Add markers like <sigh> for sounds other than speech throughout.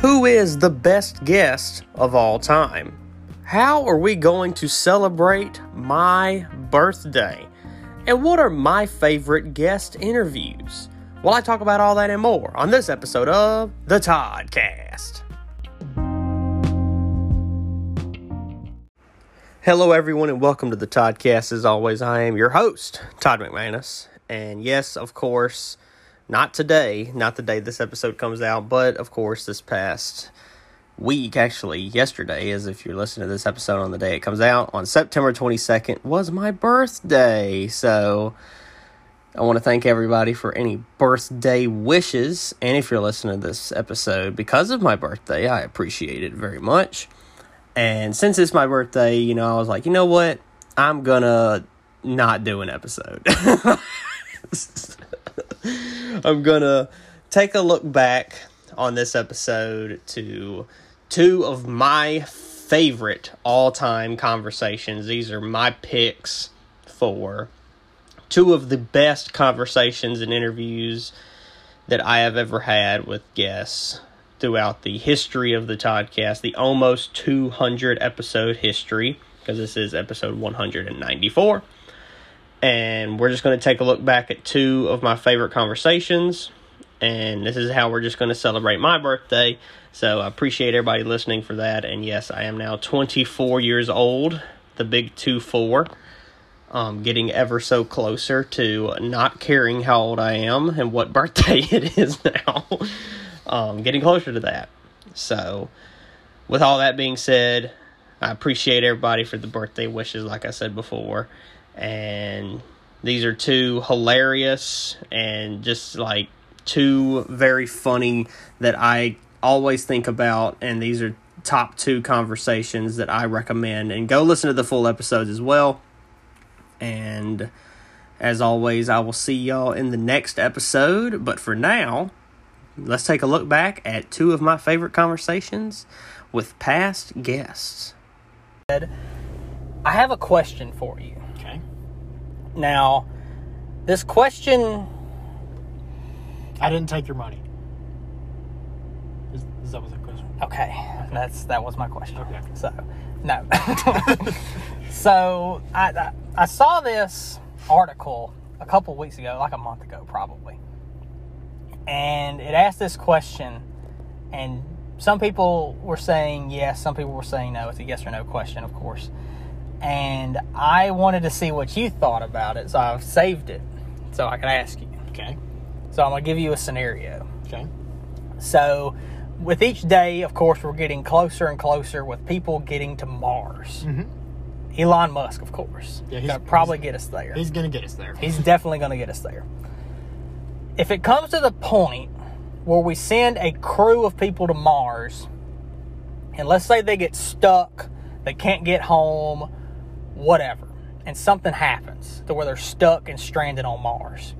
Who is the best guest of all time? How are we going to celebrate my birthday? And what are my favorite guest interviews? Well, I talk about all that and more on this episode of The Toddcast. Hello, everyone, and welcome to The Toddcast. As always, I am your host, Todd McManus. And yes, of course, not today, not the day this episode comes out, but of course, this past week, actually, yesterday, as if you're listening to this episode on the day it comes out, on September 22nd, was my birthday. So I want to thank everybody for any birthday wishes. And if you're listening to this episode because of my birthday, I appreciate it very much. And since it's my birthday, you know, I was like, you know what? I'm gonna not do an episode. <laughs> I'm gonna take a look back on this episode to two of my favorite all time conversations. These are my picks for two of the best conversations and interviews that I have ever had with guests throughout the history of the podcast, the almost 200 episode history, because this is episode 194. And we're just going to take a look back at two of my favorite conversations. And this is how we're just going to celebrate my birthday. So I appreciate everybody listening for that. And yes, I am now 24 years old, the big 2 4. Um, getting ever so closer to not caring how old I am and what <laughs> birthday it is now. um, getting closer to that. So, with all that being said, I appreciate everybody for the birthday wishes, like I said before and these are two hilarious and just like two very funny that I always think about. And these are top two conversations that I recommend. And go listen to the full episodes as well. And as always I will see y'all in the next episode. But for now let's take a look back at two of my favorite conversations with past guests. I have a question for you. Now, this question, I didn't take your money. Is, is that what the question? okay, that's that was my question. Okay. So, no. <laughs> so I, I I saw this article a couple weeks ago, like a month ago, probably, and it asked this question, and some people were saying yes, some people were saying no. It's a yes or no question, of course. And I wanted to see what you thought about it, so I've saved it so I could ask you. Okay. So I'm gonna give you a scenario. Okay. So, with each day, of course, we're getting closer and closer with people getting to Mars. Mm-hmm. Elon Musk, of course, Yeah, he's- gonna probably he's- get us there. He's gonna get us there. He's definitely to get us there. If it comes to the point where we send a crew of people to Mars, and let's say they get stuck, they can't get home, whatever, and something happens to where they're stuck and stranded on Mars.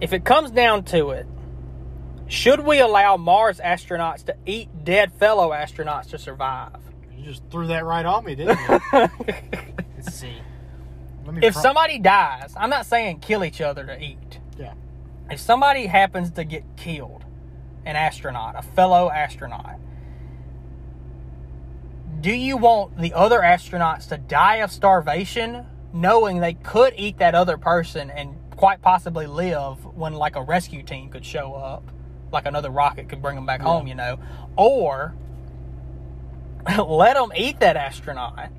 If it comes down to it, should we allow Mars astronauts to eat dead fellow astronauts to survive? You just threw that right on me, didn't you? <laughs> Let's see. Let me if pro- somebody dies, I'm not saying kill each other to eat. Yeah. If somebody happens to get killed, an astronaut, a fellow astronaut, do you want the other astronauts to die of starvation, knowing they could eat that other person and quite possibly live when, like, a rescue team could show up, like another rocket could bring them back home, you know? Or <laughs> let them eat that astronaut.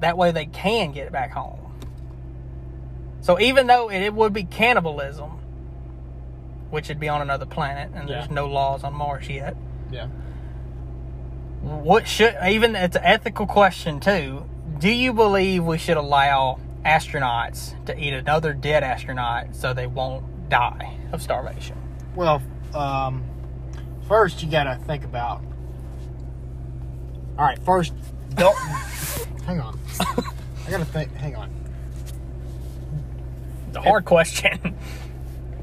That way they can get back home. So even though it, it would be cannibalism, which would be on another planet, and there's no laws on Mars yet, Yeah. What should even it's an ethical question too. Do you believe we should allow astronauts to eat another dead astronaut so they won't die of starvation? Well, um, first you gotta think about. All right. First, don't. <laughs> hang on. I gotta think. Hang on. It's a hard question.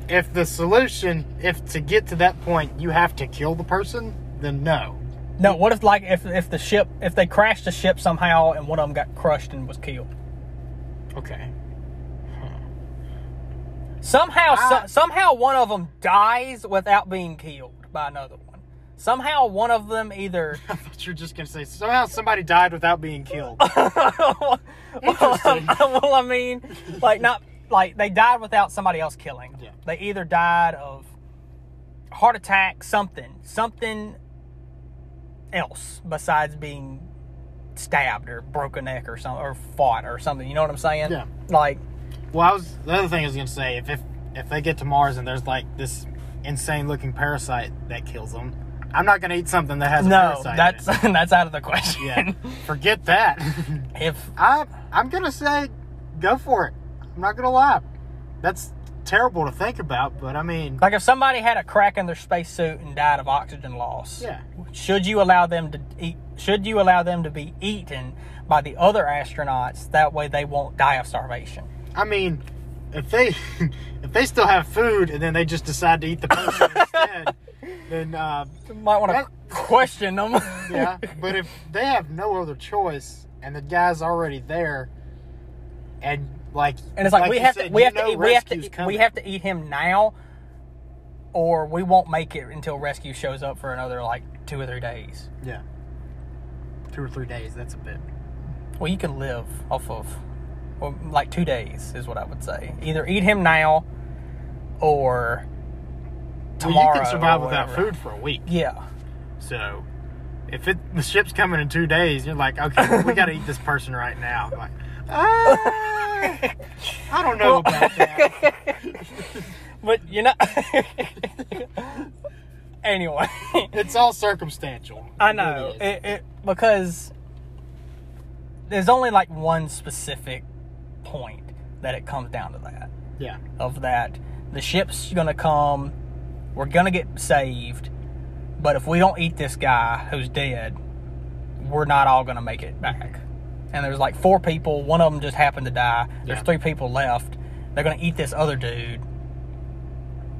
If the solution, if to get to that point you have to kill the person, then no. No, what if like if if the ship if they crashed the ship somehow and one of them got crushed and was killed? Okay. Somehow, I- so, ah. somehow one of them dies without being killed by another one. somehow one of them either <laughs> I thought you were just gonna say somehow somebody died without being killed. <laughs> well, <laughs> well, I mean, like not like they died without somebody else killing. them. Yeah. They either died of heart attack, something, something else besides being stabbed or broken neck or something or fought or something. You know what I'm saying? Yeah. Like, Well, I was the other thing I was gonna say if if if they get to Mars and there's like this insane looking parasite that kills them, I'm not gonna eat something that has a no, parasite. that's <laughs> that's out of the question. yeah. Forget that. <laughs> if I I'm gonna say go for it. I'm not gonna lie. That's terrible to think about, but I mean, like if somebody had a crack in their spacesuit and died of oxygen loss, yeah, should you allow them to eat should you allow them to be eaten by the other astronauts that way they won't die of starvation I mean, if they <laughs> if they still have food and then they just decide to eat the person <laughs> instead, then uh, might want to question them <laughs> yeah. But if they have no other choice and the guy's already there, and like and it's like, we have said, to we have to eat, we have to eat- we have to eat him now or we won't make it until rescue shows up for another like two or three days yeah two or three days. That's a bit. well you can live off of well, like two days is what i would say either eat him now or Well, you can survive without food for a week. yeah So if it the ship's coming in two days, you're like, okay, we got to <laughs> eat this person right now. Like, ah, I don't know about that. <laughs> But you know, <laughs> anyway, It's all circumstantial. I know is. it, it because there's only like one specific point that it comes down to that yeah, of that the ship's gonna come, we're gonna get saved, but if we don't eat this guy who's dead, we're not all gonna make it back. And there's like four people, one of them just happened to die. There's Yeah. three people left. They're gonna eat this other dude,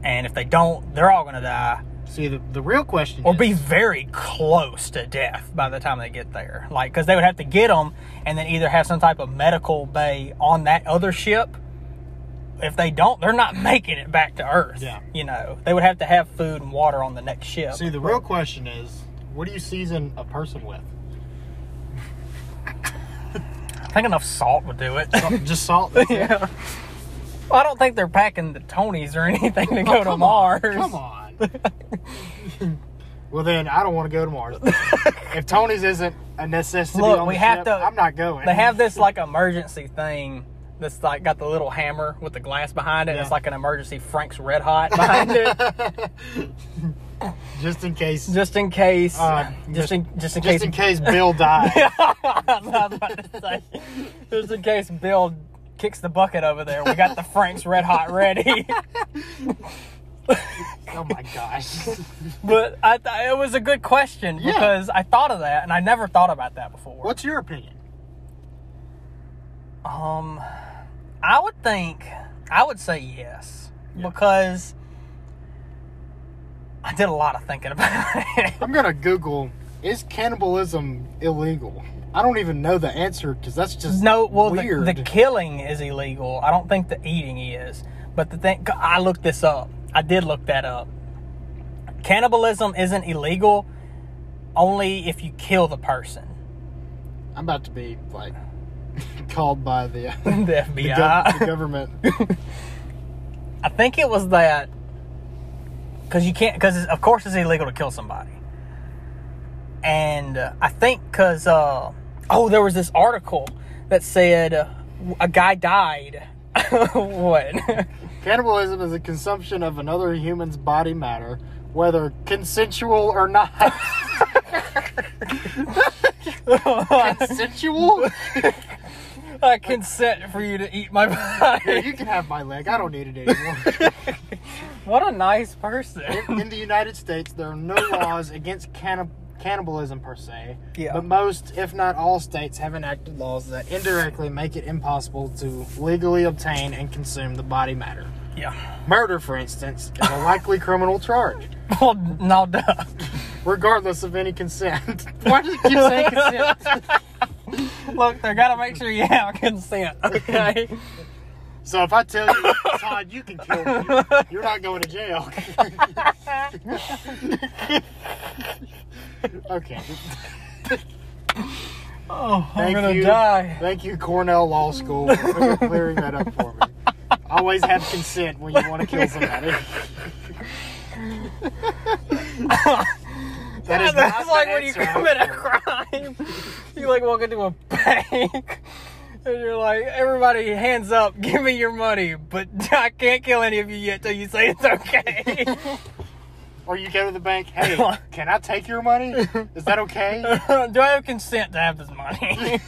and if they don't, they're all gonna die See, the, the real question or is, be very close to death by the time they get there. Like, because they would have to get them and then either have some type of medical bay on that other ship. If they don't, they're not <laughs> making it back to Earth. Yeah. You know, they would have to have food and water on the next ship. see, the real question is, what do you season a person with? I think enough salt would do it. Salt- Just salt. <laughs> yeah. Well, I don't think they're packing the Tonys or anything to go oh, to Oh, come Mars. On, come on. <laughs> well, then I don't want to go to Mars. <laughs> if Tony's isn't a necessity Look, on we the have ship, to- I'm not going. They have this like emergency thing that's like got the little hammer with the glass behind it. Yeah. It's like an emergency Frank's Red Hot behind it. <laughs> just in case. just in case. Uh, just, in just in just case. in case Bill dies. <laughs> I was about to say, just in case Bill kicks the bucket over there, we got the Frank's Red Hot ready. <laughs> oh my gosh. but I th- it was a good question Yeah. because I thought of that and I never thought about that before. What's your opinion? Um, I would think I would say yes Yeah. because I did a lot of thinking about it. I'm gonna Google is cannibalism illegal? I don't even know the answer because that's just No, well, the, weird. the killing is illegal. I don't think the eating is. But the thing, I looked this up. I did look that up. Cannibalism isn't illegal only if you kill the person. I'm about to be like <laughs> called by the, <laughs> The <laughs> the, FBI. gov- the government. I think it was that because you can't because of course it's illegal to kill somebody, and uh, I think because uh, oh there was this article that said uh, a guy died. <laughs> what? <laughs> Cannibalism is a consumption of another human's body matter, whether consensual or not. <laughs> consensual? I consent for you to eat my <laughs> Here, body. you can have my leg. I don't need it anymore. <laughs> what a nice person. In the United States, there are no <laughs> laws against canni- cannibalism per se, Yeah. but most, if not all, states have enacted laws that indirectly make it impossible to legally obtain and consume the body matter. yeah. Murder, for instance, is a likely criminal charge, Well, no duh. regardless of any consent. Why do it keep saying consent? Look, they gotta make sure you have consent. Okay. So if I tell you, Todd, you can kill me, you're not going to jail. <laughs> okay. Oh, I'm Thank gonna you. die. Thank you, Cornell Law School, for clearing that up for me. Always have consent when you want to kill somebody. <laughs> that is <laughs> That's like when you commit a crime. <laughs> You like walk into a bank and you're like, everybody hands up, <laughs> give me your money, but I can't kill any of you yet till you say it's okay. Or you go to the bank, hey, can I take your money? Is that okay? Do I have consent to have this money?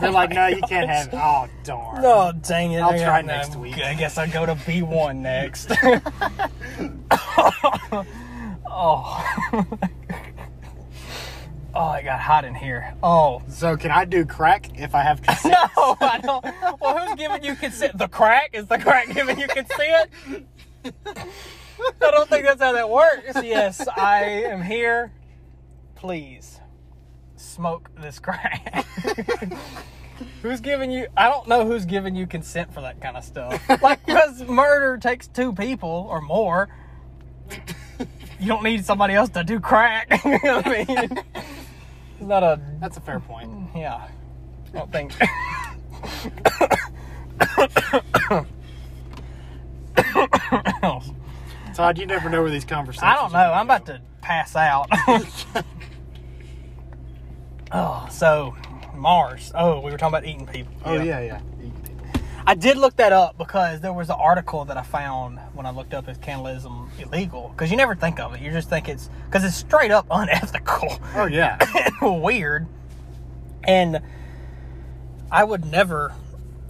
They're like, no, you can't have it. Oh, darn. No, dang it. I'll I try next week. I guess I'll go to B1 next. Oh. <laughs> oh, it got hot in here. Oh. So can I do crack if I have <laughs> consent? No, I don't. Well, who's giving you consent? The crack? Is the crack giving you consent? I don't think that's how that works. Yes, I am here. Please smoke this crack. <laughs> who's giving you? I don't know who's giving you consent for that kind of stuff. Like, because murder takes two people or more. You don't need somebody else to do crack. <laughs> I mean, it's not a That's a fair point. yeah. I don't think. Todd, you never know where these conversations I don't know. I'm about to pass out. <laughs> oh, so Mars. Oh, we were talking about eating people. Oh, yeah, yeah. I did look that up because there was an article that I found when I looked up is cannibalism illegal? Because you never think of it. You just think it's because it's straight up <laughs> unethical. Oh, yeah. <laughs> weird. And I would never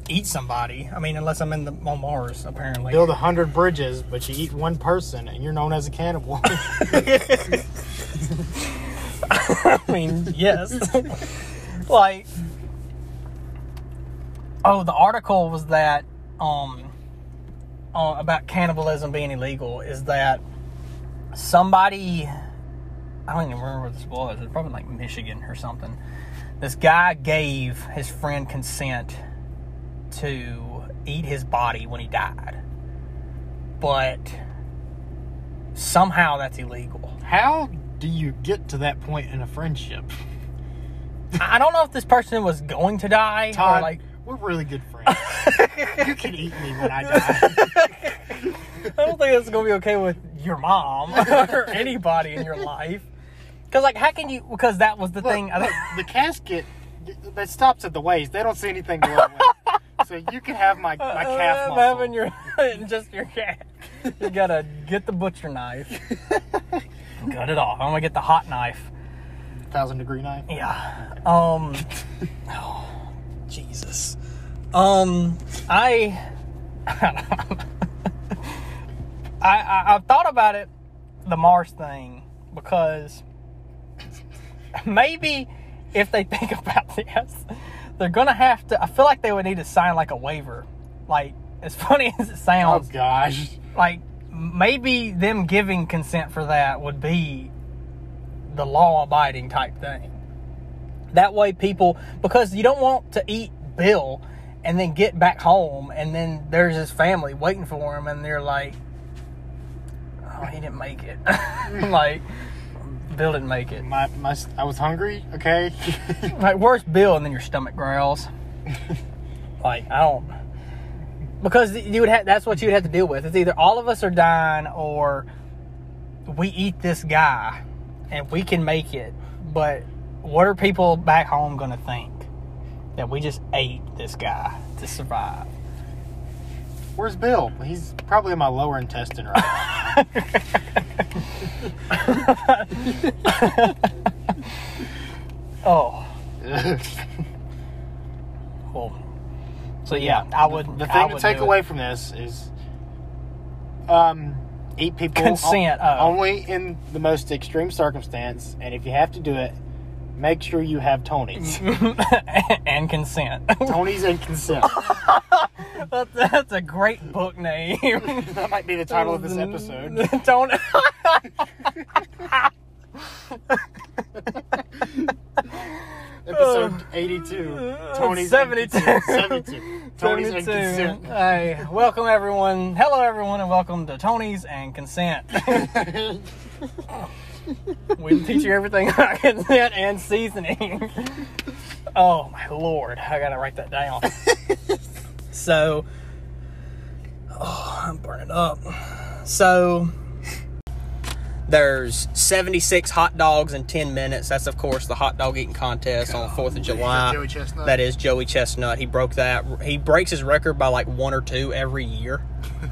eat somebody. I mean, unless I'm in the on Mars, apparently. Build a hundred bridges, but you eat one person and you're known as a cannibal. <laughs> I mean, yes. like, oh, the article was that um uh, about cannibalism being illegal is that somebody I don't even remember what this was. It's probably like Michigan or something. This guy gave his friend consent to eat his body when he died, but somehow that's illegal. How do you get to that point in a friendship? I don't know if this person was going to die Todd, or like we're really good friends. you can eat me when I die. <laughs> I don't think that's gonna be okay with your mom <laughs> or anybody in your life. Because like, how can you? Because that was the thing. I Look, think, the casket that stops at the waist. They don't see anything work with. <laughs> So you can have my, my calf I'm having your just your cat. You gotta get the butcher knife, cut it off. I'm gonna get the hot knife. thousand degree knife. Yeah. Um. oh, Jesus. Um. I. <laughs> I, I I've thought about it, the Mars thing, because maybe if they think <laughs> about this, they're gonna have to. I feel like they would need to sign like a waiver. Like as <laughs> funny as it sounds. Oh sounds, gosh. like maybe them giving consent for that would be the law abiding type thing. That way, people, because you don't want to eat Bill and then get back home and then there's his family waiting for him and they're like, oh, he didn't make it. <laughs> like, Bill didn't make it. My, my I was hungry. Okay. <laughs> Like, where's Bill? And then your stomach growls. <laughs> like, I don't. Because you would have, that's what you would have to deal with. It's either all of us are dying or we eat this guy and we can make it. But what are people back home going to think? That we just ate this guy to survive. Where's Bill? He's probably in my lower intestine right <laughs> Oh, now. <laughs> well. So, yeah, I would. the thing to take do it. away from this is, um, eat people Consent, o- oh. only in the most extreme circumstance, and if you have to do it, make sure you have Tony's. <laughs> and consent. Tony's and consent. <laughs> that's, that's a great book name. <laughs> that might be the title of this episode. Don't. Episode 82. Tony's 72. 72. Tony's and consent. Hey, welcome everyone. Hello everyone, and welcome to Tony's and Consent. We teach you everything <laughs> I can set and seasoning. oh my lord, I gotta write that down. so, oh, I'm burning up. So, there's 76 hot dogs in 10 minutes. That's, of course, the hot dog eating contest on the 4th of July. Joey Chestnut? That is Joey Chestnut. He broke that. He breaks his record by like one or two every year.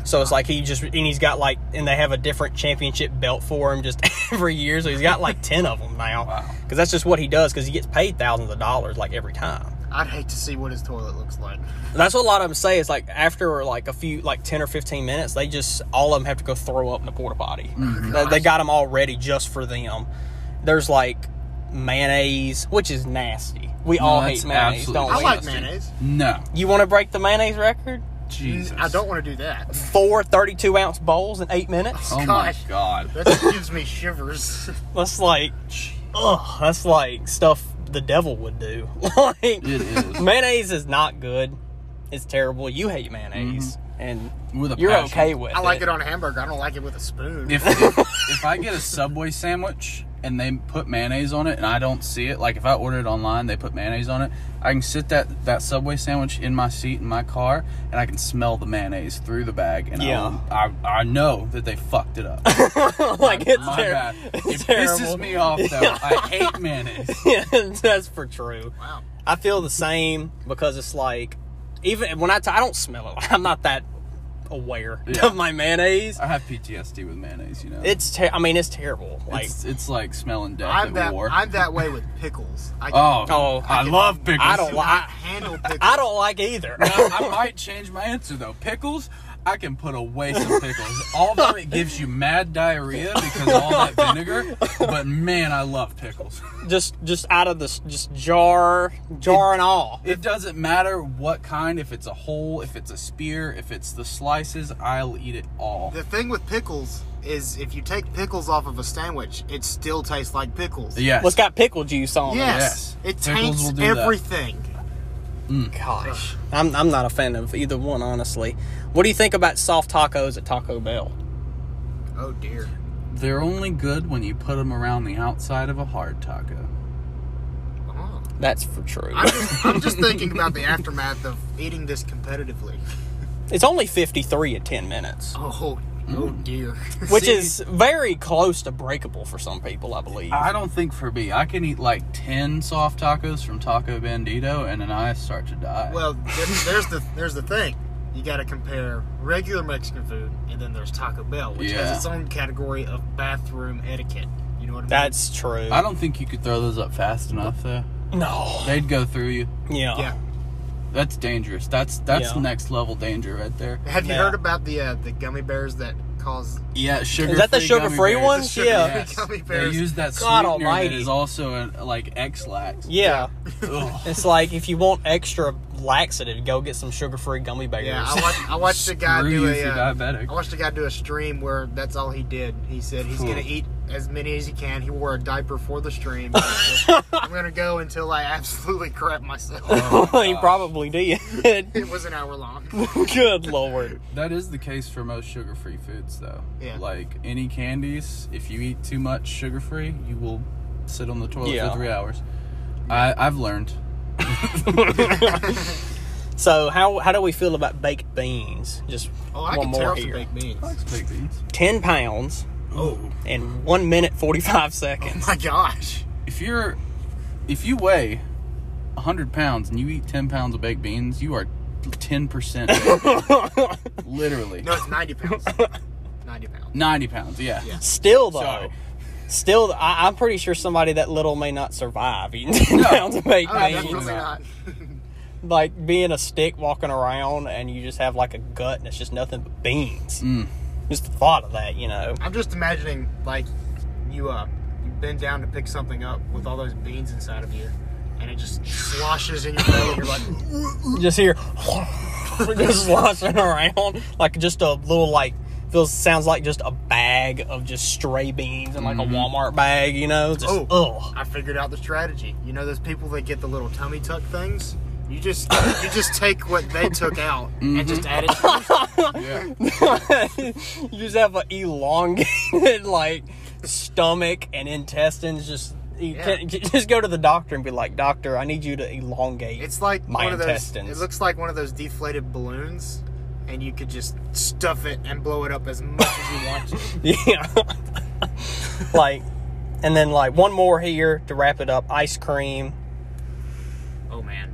So it's like he just, and he's got like, and they have a different championship belt for him just <laughs> every year. So he's got like <laughs> 10 of them now. Wow. Because that's just what he does because he gets paid thousands of dollars like every time. I'd hate to see what his toilet looks like. That's what a lot of them say. Is like after like a few, like ten or fifteen minutes, they just all of them have to go throw up in the porta potty. Mm-hmm. They, they got them all ready just for them. There's like mayonnaise, which is nasty. We No, all hate mayonnaise, don't I we? like mayonnaise. No. You want to break the mayonnaise record? Jesus. I don't want to do that. Four 32 ounce bowls in eight minutes. Oh my Gosh. god. That just gives me shivers. <laughs> That's like, ugh, that's like stuff the devil would do. <laughs> like, It is. mayonnaise is not good. It's terrible. You hate mayonnaise, mm-hmm. And With a you're passion. okay with I like it on a hamburger. I don't like it with a spoon. If, <laughs> if if I get a Subway sandwich and they put mayonnaise on it and I don't see it, like if I order it online, they put mayonnaise on it, I can sit that that Subway sandwich in my seat in my car and I can smell the mayonnaise through the bag and Yeah. I, I I know that they fucked it up. <laughs> like it's My ter- bad. it's It terrible. pisses me off though. <laughs> I hate mayonnaise. yeah, that's for true. wow. I feel the same because it's like, even when I t- I don't smell it. <laughs> I'm not that aware Yeah. of my mayonnaise. I have PTSD with mayonnaise. You know. It's ter- I mean, it's terrible. Like, it's, it's like smelling death I'm that. war. I'm that way with pickles. I <laughs> oh, Oh, I, can- love pickles. I don't I like. handle pickles. I don't like either. I <laughs> might change my answer though. Pickles, I can put away some pickles. Although it gives you mad diarrhea because of all that vinegar, but man, I love pickles. just just out of this, just jar, jar and all. It doesn't matter what kind, if it's a whole, if it's a spear, if it's the slices, I'll eat it all. The thing with pickles is if you take pickles off of a sandwich, it still tastes like pickles. Yes. Well, it's got pickle juice on Yes. Yes. It Pickles taints will do that. everything. Mm. Gosh, I'm I'm not a fan of either one, honestly. What do you think about soft tacos at Taco Bell? Oh dear. They're only good when you put them around the outside of a hard taco. Oh. That's for true. I'm just, I'm just <laughs> thinking about the aftermath of eating this competitively. it's only 53 at 10 minutes, Oh, oh mm. dear. <laughs> which See- is very close to breakable for some people, I believe. I don't think for me, I can eat like 10 soft tacos from Taco Bandito and then I start to die. Well, there's, there's the there's the thing. You got to compare regular Mexican food, and then there's Taco Bell, which Yeah. has its own category of bathroom etiquette. You know what I mean? That's true. I don't think you could throw those up fast enough though. no. They'd go through you. Yeah. yeah. That's dangerous. That's that's Yeah. next level danger right there. Have you Yeah. heard about the uh, the gummy bears that cause Yeah, sugar. Is that the sugar-free ones? sugar-free Yeah. Yes. gummy They use that God sweetener almighty. is also a, like Ex-Lax. Yeah. Ugh. It's like if you want extra laxative, go get some sugar-free gummy bears. Yeah, I watched, I watched a <laughs> guy do you a. Uh. I watched a guy do a stream where that's all he did. He said he's gonna eat as many as he can. He wore a diaper for the stream. He <laughs> I'm gonna go until I absolutely crap myself. <laughs> he probably did. it was an hour long. <laughs> Good lord. That is the case for most sugar-free foods, though. Yeah. Like any candies, if you eat too much sugar-free, you will sit on the toilet Yeah. for three hours. I, I've learned. So how how do we feel about baked beans? Just Oh, I one can more tear up here. baked beans. I like baked beans. Ten pounds Oh, in one minute forty five seconds. my gosh. If you're, if you weigh hundred pounds and you eat ten pounds of baked beans, you are ten percent. <laughs> Literally, No, it's 90 pounds. 90 pounds. ninety pounds. Yeah. Yeah. Still though. Sorry. Still, I, I'm pretty sure somebody that little may not survive eating <laughs> ten No. pounds of baked Oh, Beans. definitely not. <laughs> Like being a stick walking around and you just have like a gut and it's just nothing but beans. Mm. Just the thought of that, you know. I'm just imagining, like, you uh, you bend down to pick something up with all those beans inside of you, and it just sloshes in your belly. You're like, just hear <laughs> just sloshing around like just a little like feels sounds like just a bag of just stray beans in like a Walmart bag, you know? Just Oh. ugh. I figured out the strategy. You know those people that get the little tummy tuck things? You just you just take what they took out and mm-hmm. just add it to Yeah. <laughs> you just have an elongated like stomach and intestines. Just you Yeah. can, just go to the doctor and be like, "Doctor, I need you to elongate." It's like my one of those intestines. it looks like one of those deflated balloons and you could just stuff it and blow it up as much as you want to. <laughs> yeah, like, and then like one more here to wrap it up: ice cream. Oh man.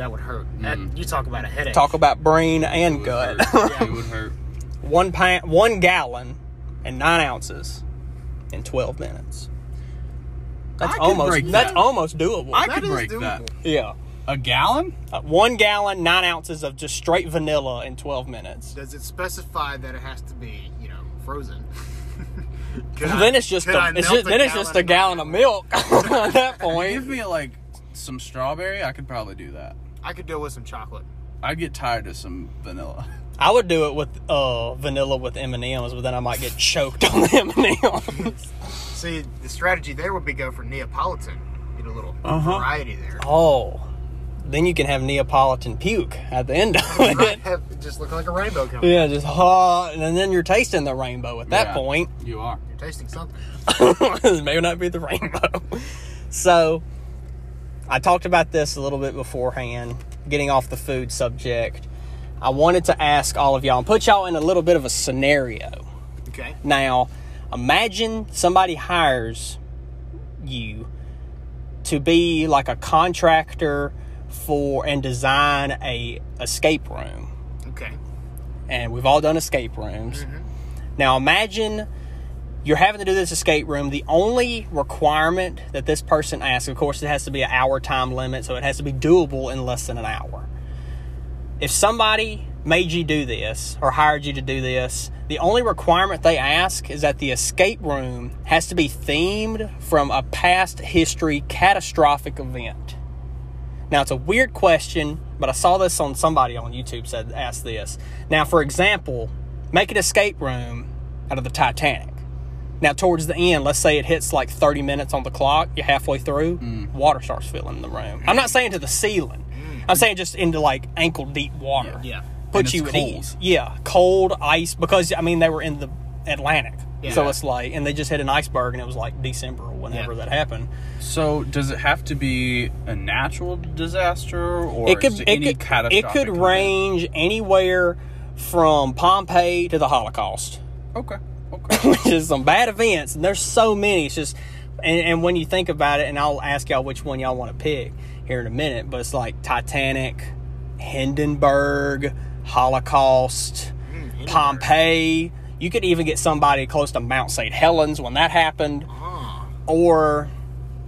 That would hurt. That, you talk about a headache. Talk about brain and would gut. hurt. <laughs> It would hurt. one pint, one gallon, and nine ounces in twelve minutes. That's I could almost break that's almost doable. I That could break doable. that. yeah. A gallon? Uh, one gallon, nine ounces of just straight vanilla in 12 minutes. Does it specify that it has to be, you know, frozen? <laughs> Could then it's just could a, I it's melt just, then it's just a gallon of milk <laughs> at that point. Give me like some strawberry, I could probably do that. I could deal with some chocolate. I'd get tired of some vanilla. I would do it with uh, vanilla with M and M's, but then I might get choked on the <laughs> M and M's. See, the strategy there would be go for Neapolitan. Get a little Uh-huh. variety there. Oh, then you can have Neapolitan puke at the end of <laughs> Right, it. have, it just look like a rainbow coming. Yeah, just hot, and then you're tasting the rainbow at that Yeah. point. You are. You're tasting something. <laughs> Maybe not be the rainbow. So, I talked about this a little bit beforehand, getting off the food subject. I wanted to ask all of y'all and put y'all in a little bit of a scenario. Okay. Now, imagine somebody hires you to be like a contractor for and design a escape room Okay. and we've all done escape rooms. Mm-hmm. Now imagine you're having to do this escape room. The only requirement that this person asks, of course, it has to be an hour time limit, so it has to be doable in less than an hour. If somebody made you do this or hired you to do this, the only requirement they ask is that the escape room has to be themed from a past history catastrophic event. Now it's a weird question, but I saw this on somebody on YouTube said ask this. Now, for example, make an escape room out of the Titanic. Now, towards the end, let's say it hits like 30 minutes on the clock, you're halfway through, mm. water starts filling the room. I'm not saying to the ceiling. Mm. I'm saying just into like ankle deep water. Yeah. Put And you it's at cold. ease. Yeah, cold ice because I mean they were in the Atlantic. So it's like and they just hit an iceberg and it was like December or whenever Yeah. that happened. So, does it have to be a natural disaster or it could it any could, catastrophic it could range anywhere from Pompeii to the Holocaust, Okay. Okay. <laughs> which is some bad events, and there's so many. It's just, and, and when you think about it, and I'll ask y'all which one y'all want to pick here in a minute, but it's like Titanic, Hindenburg, Holocaust, Pompeii. You could even get somebody close to Mount St. Helens when that happened, Ah. or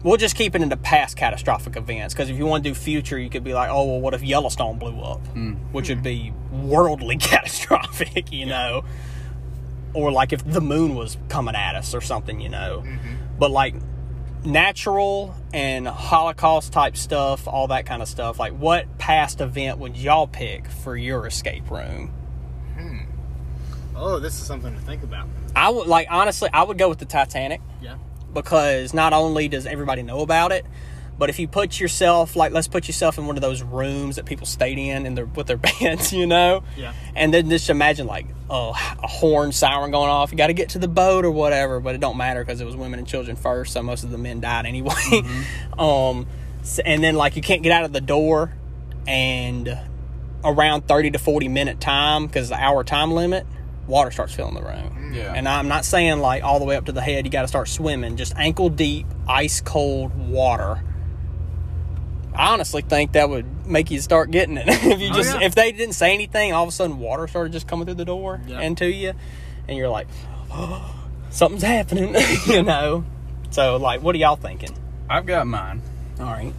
we'll just keep it into past catastrophic events because if you want to do future you could be like oh well what if yellowstone blew up which would be worldly <laughs> catastrophic you know or like if the moon was coming at us or something you know. Mm-hmm. But like natural and holocaust type stuff all that kind of stuff like what past event would y'all pick for your escape room? Hmm. Oh, this is something to think about. i would like honestly i would go with the titanic. Yeah. because not only does everybody know about it, but if you put yourself like let's put yourself in one of those rooms that people stayed in and their with their <laughs> beds, you know, Yeah. and then just imagine like oh, a horn siren going off. You got to get to the boat or whatever, but it don't matter because it was women and children first, so most of the men died anyway. <laughs> um, s- and then like you can't get out of the door, and around thirty to forty minute time because the hour time limit, water starts filling the room. Yeah. And I'm not saying like all the way up to the head, you got to start swimming, just ankle deep, ice cold water. I honestly think that would make you start getting it. <laughs> if you Oh, just yeah. if they didn't say anything, all of a sudden water started just coming through the door Yeah. into you, and you're like, <gasps> something's happening, <laughs> you know. So like, what are y'all thinking? I've got mine. All right.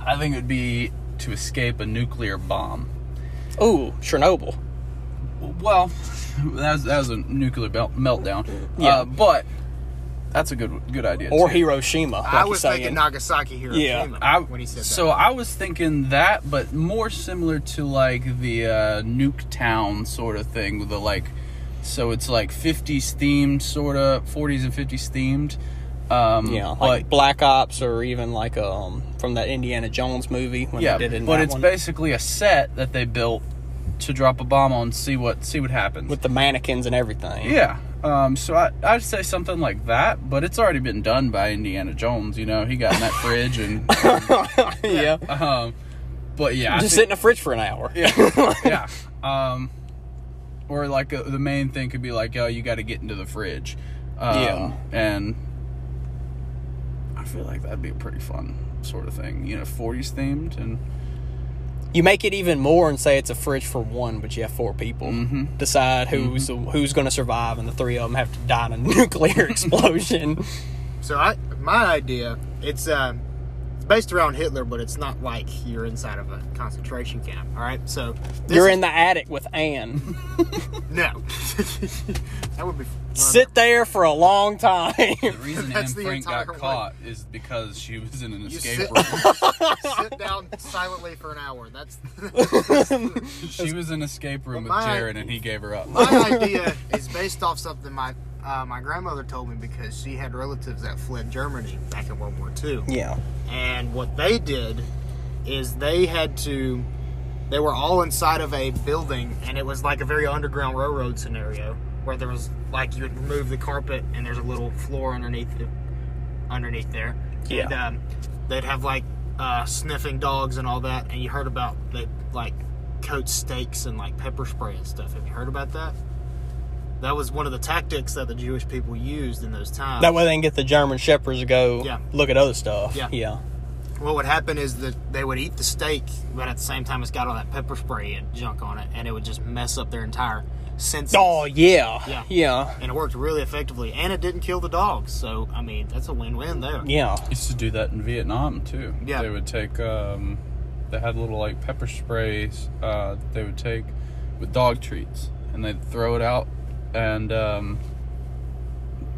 I think it would be to escape a nuclear bomb. Ooh, Chernobyl. Well, that was, that was a nuclear melt- meltdown. Yeah. Uh, but that's a good good idea. Or too. Hiroshima. Like I you're was saying. thinking Nagasaki Hiroshima I, when he said that. so I was thinking that, but more similar to like the uh, Nuketown sort of thing with the like so it's like 50s themed, sort of 40s and 50s themed. Um, Yeah, like but Black Ops or even like um from that Indiana Jones movie when yeah, they did it in but that it's one. basically a set that they built to drop a bomb on, see what see what happens. with the mannequins and everything. yeah. Um, so I, I'd say something like that, but it's already been done by Indiana Jones. You know, he got in that <laughs> fridge and, <laughs> yeah. um, but yeah, Just think- sit in the fridge for an hour. yeah, <laughs> yeah. Um, or like uh the main thing could be like, oh, you got to get into the fridge. Um, Yeah. and I feel like that'd be a pretty fun sort of thing. You know, 40s themed and You make it even more and say it's a fridge for one, but you have four people. Mhm. Decide who's who's going to survive, and the three of them have to die in a <laughs> nuclear <laughs> explosion. So I, my idea, it's um, it's based around Hitler, but it's not like you're inside of a concentration camp. All right, so this You're is- in the attic with Anne. <laughs> no. <laughs> that would be Sit there for a long time. the reason Anne That's the Frank got entire caught is because she was in an You escape sit, room. <laughs> sit down silently for an hour. That's she was in an escape room with Well, my- Jared, and he gave her up. my idea is based off something my uh, my grandmother told me because she had relatives that fled Germany back in World War II. yeah. And what they did is they had to, they were all inside of a building, and it was like a very underground railroad scenario where there was like you would remove the carpet and there's a little floor underneath the, underneath there. Yeah. And um, they'd have like uh, sniffing dogs and all that, and you heard about they like coat steaks and like pepper spray and stuff. Have you heard about that? That was one of the tactics that the Jewish people used in those times. That way they can get the German shepherds to go Yeah. look at other stuff. Yeah. Yeah. what would happen is that they would eat the steak, but at the same time, it's got all that pepper spray and junk on it, and it would just mess up their entire senses. Oh yeah. Yeah. Yeah. And it worked really effectively, and it didn't kill the dogs. So I mean, that's a win-win there. Yeah. used to do that in Vietnam too. Yeah. They would take um they had little like pepper sprays uh they would take with dog treats and they'd throw it out and um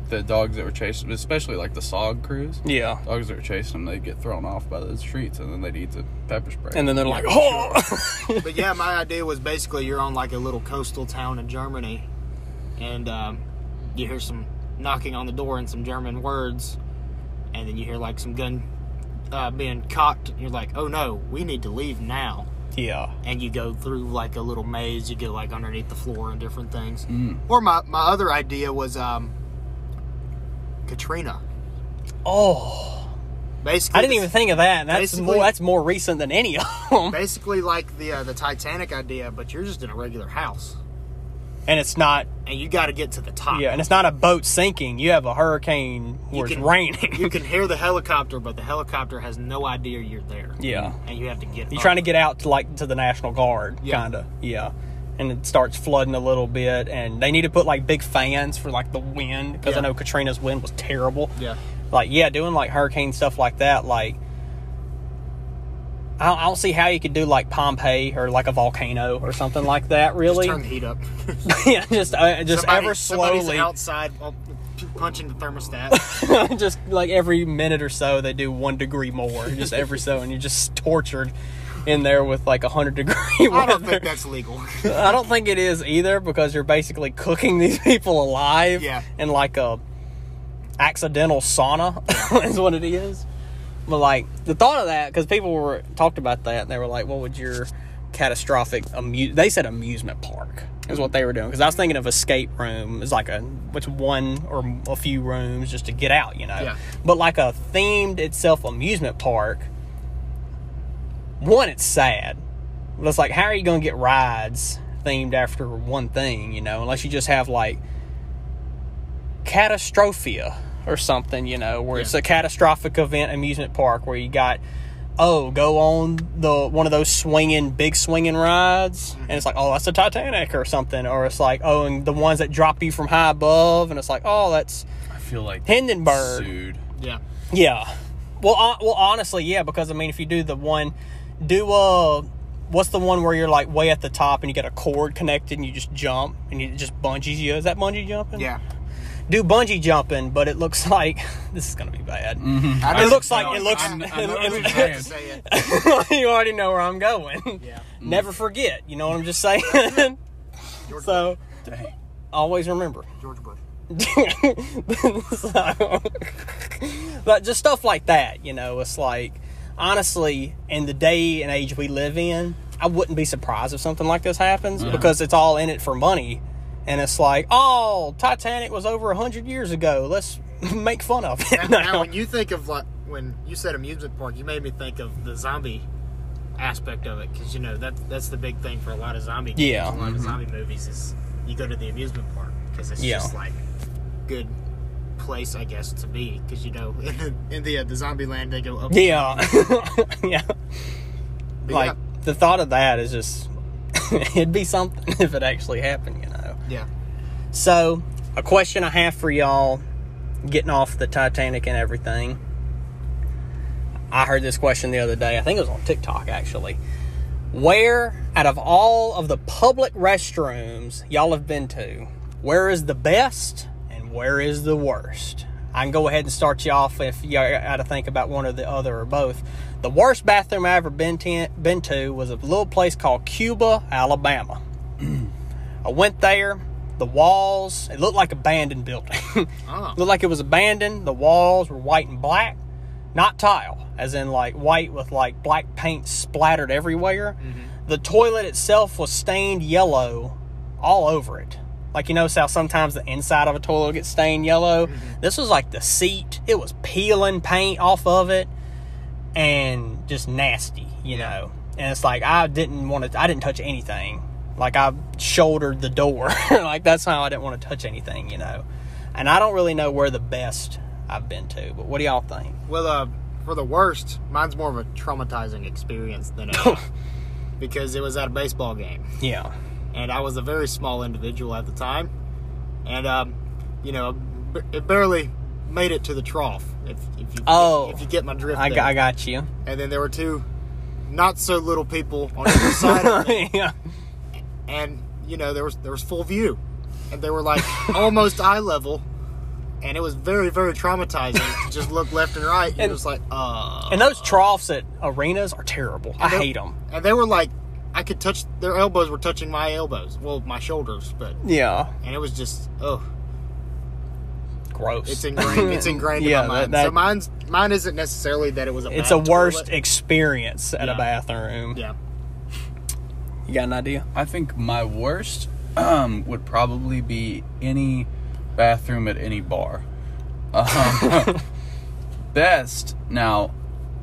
the dogs that were chasing especially like the SOG crews Yeah. dogs that were chasing them they'd get thrown off by the streets, and then they'd eat the pepper spray And then they're like, oh. <laughs> But yeah, my idea was basically you're on like a little coastal town in Germany, and um, you hear some knocking on the door and some German words, and then you hear like some gun uh, being cocked. And you're like, oh no, we need to leave now. Yeah. and you go through like a little maze. You go like underneath the floor and different things. Mm. Or my my other idea was um, Katrina. Oh. Basically, I didn't even think of that. That's more. That's more recent than any of <laughs> them. Basically, like the uh, the Titanic idea, but you're just in a regular house, And it's not. and you got to get to the top. Yeah. And it's not a boat sinking. You have a hurricane where it's can- raining. you can <laughs> hear the helicopter, but the helicopter has no idea you're there. yeah. and you have to get. You're up. trying to get out to like to the National Guard, Yeah. kind of. Yeah. And it starts flooding a little bit, and they need to put like big fans for like the wind because I know Katrina's wind was terrible. Yeah, Like, yeah, doing like hurricane stuff like that, like. I don't, I don't see how you could do like Pompeii or like a volcano or something like that. Really, just turn the heat up. <laughs> yeah, just uh, just Somebody- ever slowly, outside uh, punching the thermostat. <laughs> just like every minute or so, they do one degree more, just every so, and you're just tortured in there with like a hundred degree I don't think that's legal. <laughs> I don't think it is either because you're basically cooking these people alive Yeah. in like a accidental sauna is what it is. But like the thought of that, because people were talked about that, and they were like, "What would your catastrophic amu-? They said amusement park is what they were doing. Because I was thinking of escape room is like a which one or a few rooms just to get out, you know. Yeah. But like a themed itself amusement park. One, it's sad. But it's like, how are you going to get rides themed after one thing, you know, unless you just have like catastrophia or something, you know, where it's a catastrophic event amusement park where you got oh go on the one of those swinging big swinging rides and it's like oh that's the titanic or something or it's like oh and the ones that drop you from high above and it's like oh that's I feel like Hindenburg. sued. yeah, yeah. Well, uh, well, honestly, yeah, because I mean, if you do the one, do uh, what's the one where you're like way at the top and you get a cord connected and you just jump and you just bungees you? Is that bungee jumping? yeah. Do bungee jumping, but it looks <laughs> like this is gonna be bad. Mm-hmm. I It looks like <laughs> it looks. I- I know it- what it- you're I saying. have to say it. <laughs> you already know where I'm going. Yeah. Mm-hmm. Never forget. You know what I'm just saying. Your so Dang. always remember. George Bush. so, but just stuff like that, you know, it's like honestly, in the day and age we live in, I wouldn't be surprised if something like this happens mm-hmm. because it's all in it for money. And it's like, oh, Titanic was over a hundred years ago. Let's <laughs> make fun of it. Now, now, when you think of like when you said amusement park, you made me think of the zombie aspect of it because you know that that's the big thing for a lot of zombie games, Yeah. a lot of zombie movies is you go to the amusement park because it's Yeah. just like good place I guess to be because you know <laughs> in the, in the, uh, the Zombieland they go up yeah, <laughs> yeah. But Like the thought of that is just it'd be something if it actually happened, you know. Yeah, So, a question I have for y'all, getting off the Titanic and everything. I heard this question the other day. I think it was on TikTok actually. Where, out of all of the public restrooms y'all have been to, where is the best and where is the worst? I can go ahead and start you off if you got to think about one or the other or both. The worst bathroom I ever been to, been to was a little place called Cuba, Alabama. I went there. The walls, it looked like abandoned building. Oh. <laughs> looked like it was abandoned. The walls were white and black, not tile, as in like white with like black paint splattered everywhere. Mm-hmm. The toilet itself was stained yellow all over it. Like you notice how sometimes the inside of a toilet gets stained yellow. Mm-hmm. This was like the seat. It was peeling paint off of it and just nasty, you know. And it's like I didn't want to. I didn't touch anything. Like I shouldered the door. <laughs> like that's how I didn't want to touch anything, you know. And I don't really know where the best I've been to. But what do y'all think? Well, uh, for the worst, mine's more of a traumatizing experience than a <laughs> because it was at a baseball game. Yeah. and I was a very small individual at the time, and um, you know, it barely made it to the trough. If, if you Oh. if you get my drift, I got, I got you. and then there were two not so little people on either side of <laughs> me, yeah. And you know there was there was full view, and they were like <laughs> almost eye level. And it was very, very traumatizing to just look left and right. And, And- it was like, uh. And those troughs at arenas are terrible. I they- hate them. And they were like, I could touch their elbows were touching my elbows. Well, my shoulders, but Yeah. and it was just, oh, Gross. It's ingrained. It's ingrained <laughs> Yeah, in my mind. that- so mine's mine isn't necessarily that it was a. it's a worst toilet. experience at Yeah. a bathroom. yeah. You got an idea? I think my worst um, would probably be any bathroom at any bar. Um, <laughs> best now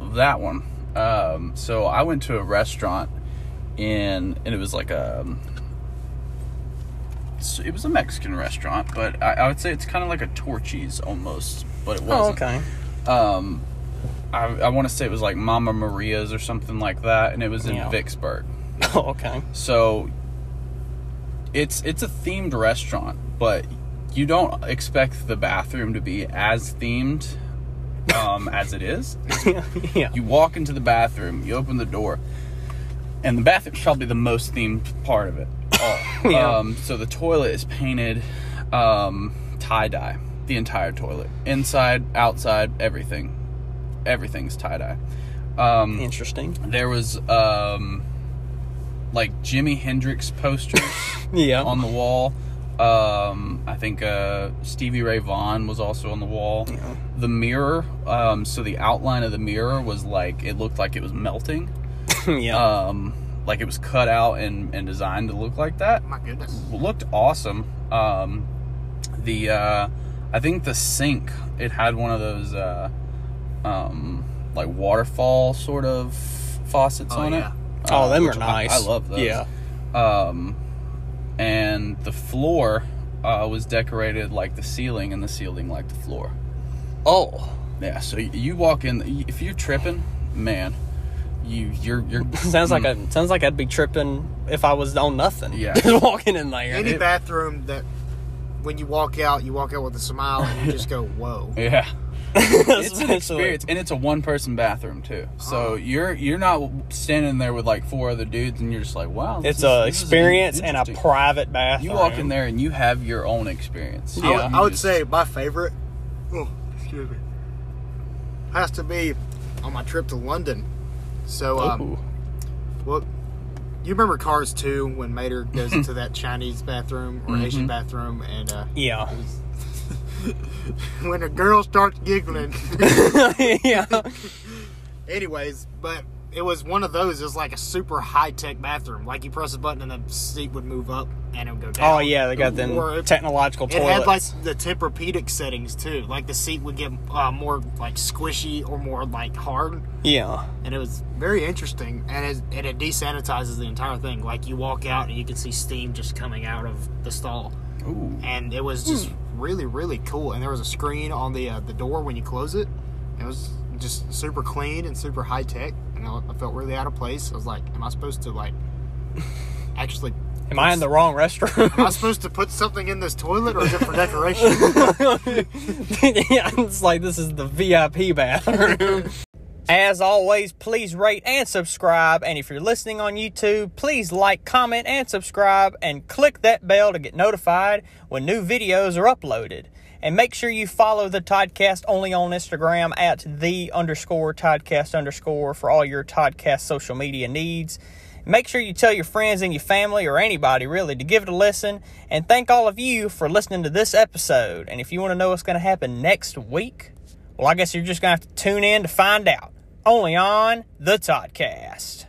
that one. Um, so I went to a restaurant in, and it was like a. It was a Mexican restaurant, but I, I would say it's kind of like a Torchy's almost, but it wasn't. Oh, okay. Um, I, I want to say it was like Mama Maria's or something like that, and it was in Yeah. Vicksburg. <laughs> Oh, okay. So it's it's a themed restaurant, but you don't expect the bathroom to be as themed um, <laughs> as it is. yeah. You walk into the bathroom, you open the door, and the bathroom's probably the most themed part of it. All. <laughs> Yeah. Um, so the toilet is painted um, tie dye, the entire toilet, inside, outside, everything, everything's tie dye. Um, Interesting. there was um like Jimi Hendrix posters <laughs> Yeah. on the wall. Um, I think uh, Stevie Ray Vaughan was also on the wall. Yeah. The mirror, um, so the outline of the mirror was like it looked like it was melting. <laughs> yeah. Um, like it was cut out and, and designed to look like that My goodness. looked awesome. Um, the uh, I think the sink it had one of those uh, um, like waterfall sort of faucets Oh, on yeah. it. Oh, Uh, them are nice. I, love those. Yeah. Um, and the floor uh, was decorated like the ceiling, and the ceiling like the floor. Oh. Yeah. So you walk in, if you're tripping, man, you you're you're <laughs> Sounds like a sounds like I'd be tripping if I was on nothing. Yeah. <laughs> Just walking in there. Any it- bathroom that when you walk out, you walk out with a smile and you just go, <laughs> "Whoa." yeah. It's an experience and it's a one person bathroom too so Oh. you're you're not standing there with like four other dudes and you're just like wow It's is- a this is experience and a private bathroom. you walk in there and you have your own experience I would- Yeah. I would just- say my favorite. Oh, excuse me. Has to be on my trip to London. So, um, well, you remember Cars 2 when Mater goes <laughs> into that Chinese bathroom or Asian bathroom and uh, Yeah. <laughs> when a girl starts giggling. <laughs> yeah. <laughs> Anyways, but it was one of those. It was like a super high tech bathroom. Like you press a button and the seat would move up and it would go down. Oh yeah, they got them Or it- technological It had like the Tempur-Pedic settings too. Like the seat would get uh, more like squishy or more like hard, Yeah. and it was very interesting. And it, and it desanitizes the entire thing. Like you walk out and you can see steam just coming out of the stall, Ooh. and it was just really really cool. And there was a screen on the uh, the door when you close it. It was just super clean and super high tech, and I, I felt really out of place. I was like, "Am I supposed to like <laughs> actually?" Am I in the wrong restroom? Am I supposed to put something in this toilet, or is it for decoration? <laughs> <laughs> yeah, it's like this is the VIP bathroom. As always, please rate and subscribe. And if you're listening on YouTube, please like, comment, and subscribe, and click that bell to get notified when new videos are uploaded. And make sure you follow the Toddcast only on Instagram at the underscore Toddcast underscore for all your Toddcast social media needs. Make sure you tell your friends and your family or anybody really to give it a listen. And thank all of you for listening to this episode. And if you want to know what's going to happen next week, well, I guess you're just going to have to tune in to find out. Only on the Toddcast.